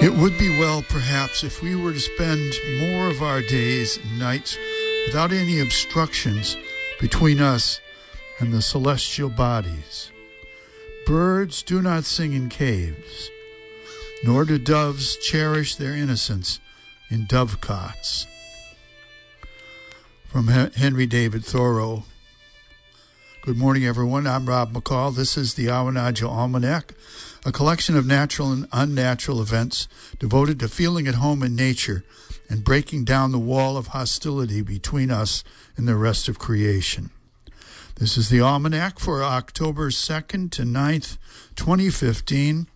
It would be well, perhaps, if we were to spend more of our days and nights without any obstructions between us and the celestial bodies. Birds do not sing in caves, nor do doves cherish their innocence in dovecots. From Henry David Thoreau. Good morning, everyone. I'm Rob McCall. This is the Awanadjo Almanac a collection of natural and unnatural events devoted to feeling at home in nature and breaking down the wall of hostility between us and the rest of creation. This is the Almanac for October 2nd to 9th, 2015,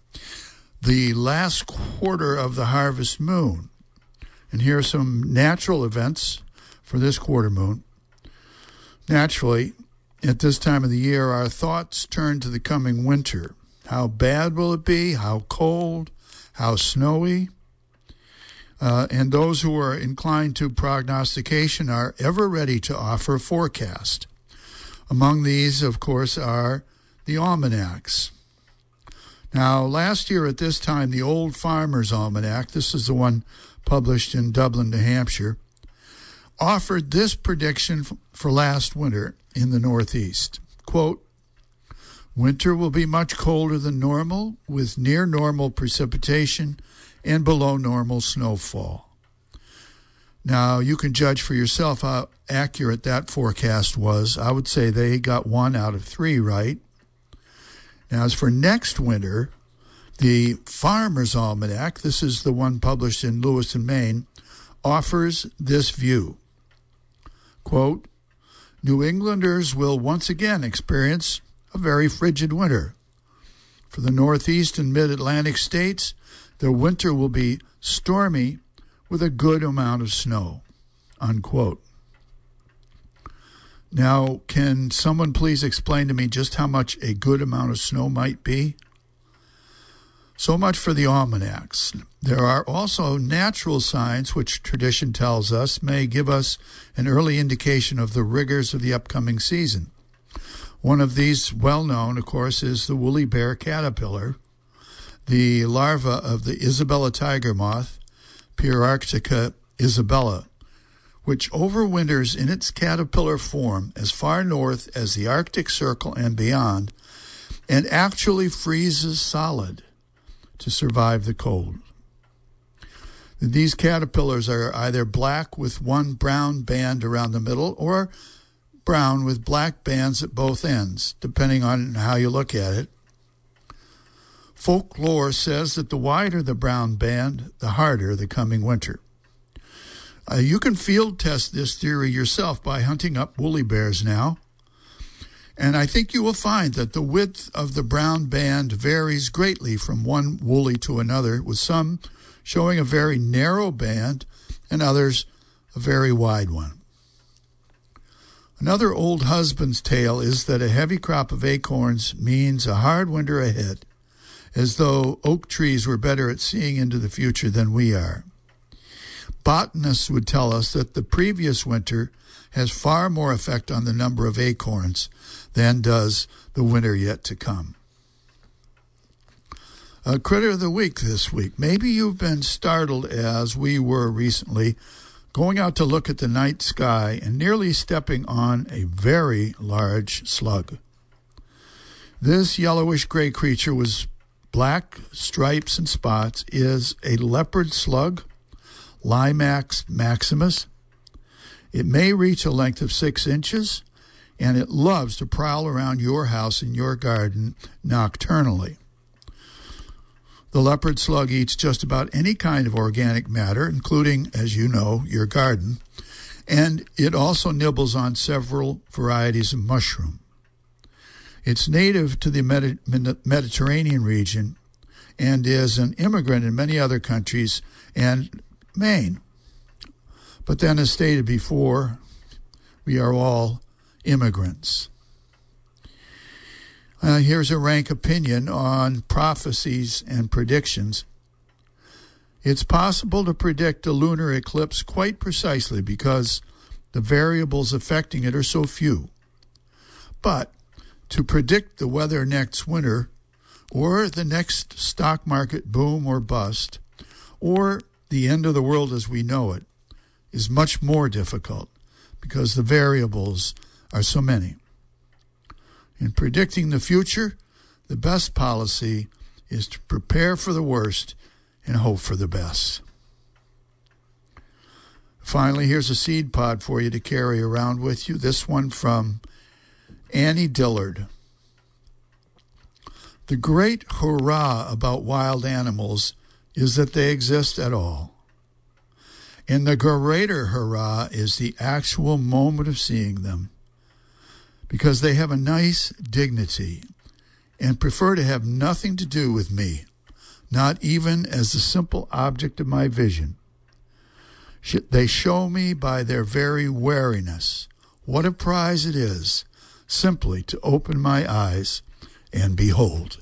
the last quarter of the harvest moon. And here are some natural events for this quarter moon. Naturally, at this time of the year, our thoughts turn to the coming winter. How bad will it be? How cold? How snowy? Uh, and those who are inclined to prognostication are ever ready to offer forecast. Among these, of course, are the almanacs. Now, last year at this time, the Old Farmer's Almanac, this is the one published in Dublin, New Hampshire, offered this prediction for last winter in the Northeast. Quote, Winter will be much colder than normal, with near normal precipitation and below normal snowfall. Now, you can judge for yourself how accurate that forecast was. I would say they got one out of three right. Now, as for next winter, the Farmer's Almanac, this is the one published in Lewiston, Maine, offers this view. Quote, New Englanders will once again experience a very frigid winter. For the Northeast and Mid Atlantic states, the winter will be stormy with a good amount of snow. Unquote. Now, can someone please explain to me just how much a good amount of snow might be? So much for the almanacs. There are also natural signs which tradition tells us may give us an early indication of the rigors of the upcoming season. One of these, well known, of course, is the woolly bear caterpillar, the larva of the Isabella tiger moth, Pyrrharctia isabella, which overwinters in its caterpillar form as far north as the Arctic Circle and beyond, and actually freezes solid to survive the cold. These caterpillars are either black with one brown band around the middle or brown with black bands at both ends, depending on how you look at it. Folklore says that the wider the brown band, the harder the coming winter. Uh, you can field test this theory yourself by hunting up woolly bears now. And I think you will find that the width of the brown band varies greatly from one woolly to another, with some showing a very narrow band and others a very wide one. Another old husband's tale is that a heavy crop of acorns means a hard winter ahead, as though oak trees were better at seeing into the future than we are. Botanists would tell us that the previous winter has far more effect on the number of acorns than does the winter yet to come. A critter of the week this week. Maybe you've been startled as we were recently going out to look at the night sky and nearly stepping on a very large slug. This yellowish gray creature was black stripes and spots is a leopard slug, Limax maximus. It may reach a length of six inches, and it loves to prowl around your house and your garden nocturnally. The leopard slug eats just about any kind of organic matter, including, as you know, your garden, and it also nibbles on several varieties of mushroom. It's native to the Mediterranean region and is an immigrant in many other countries and Maine. But then, as stated before, we are all immigrants. Uh, here's a rank opinion on prophecies and predictions. It's possible to predict a lunar eclipse quite precisely because the variables affecting it are so few. But to predict the weather next winter or the next stock market boom or bust or the end of the world as we know it is much more difficult because the variables are so many. In predicting the future, the best policy is to prepare for the worst and hope for the best. Finally, here's a seed pod for you to carry around with you. This one from Annie Dillard. The great hurrah about wild animals is that they exist at all. And the greater hurrah is the actual moment of seeing them because they have a nice dignity and prefer to have nothing to do with me, not even as the simple object of my vision. They show me by their very wariness what a prize it is simply to open my eyes and behold.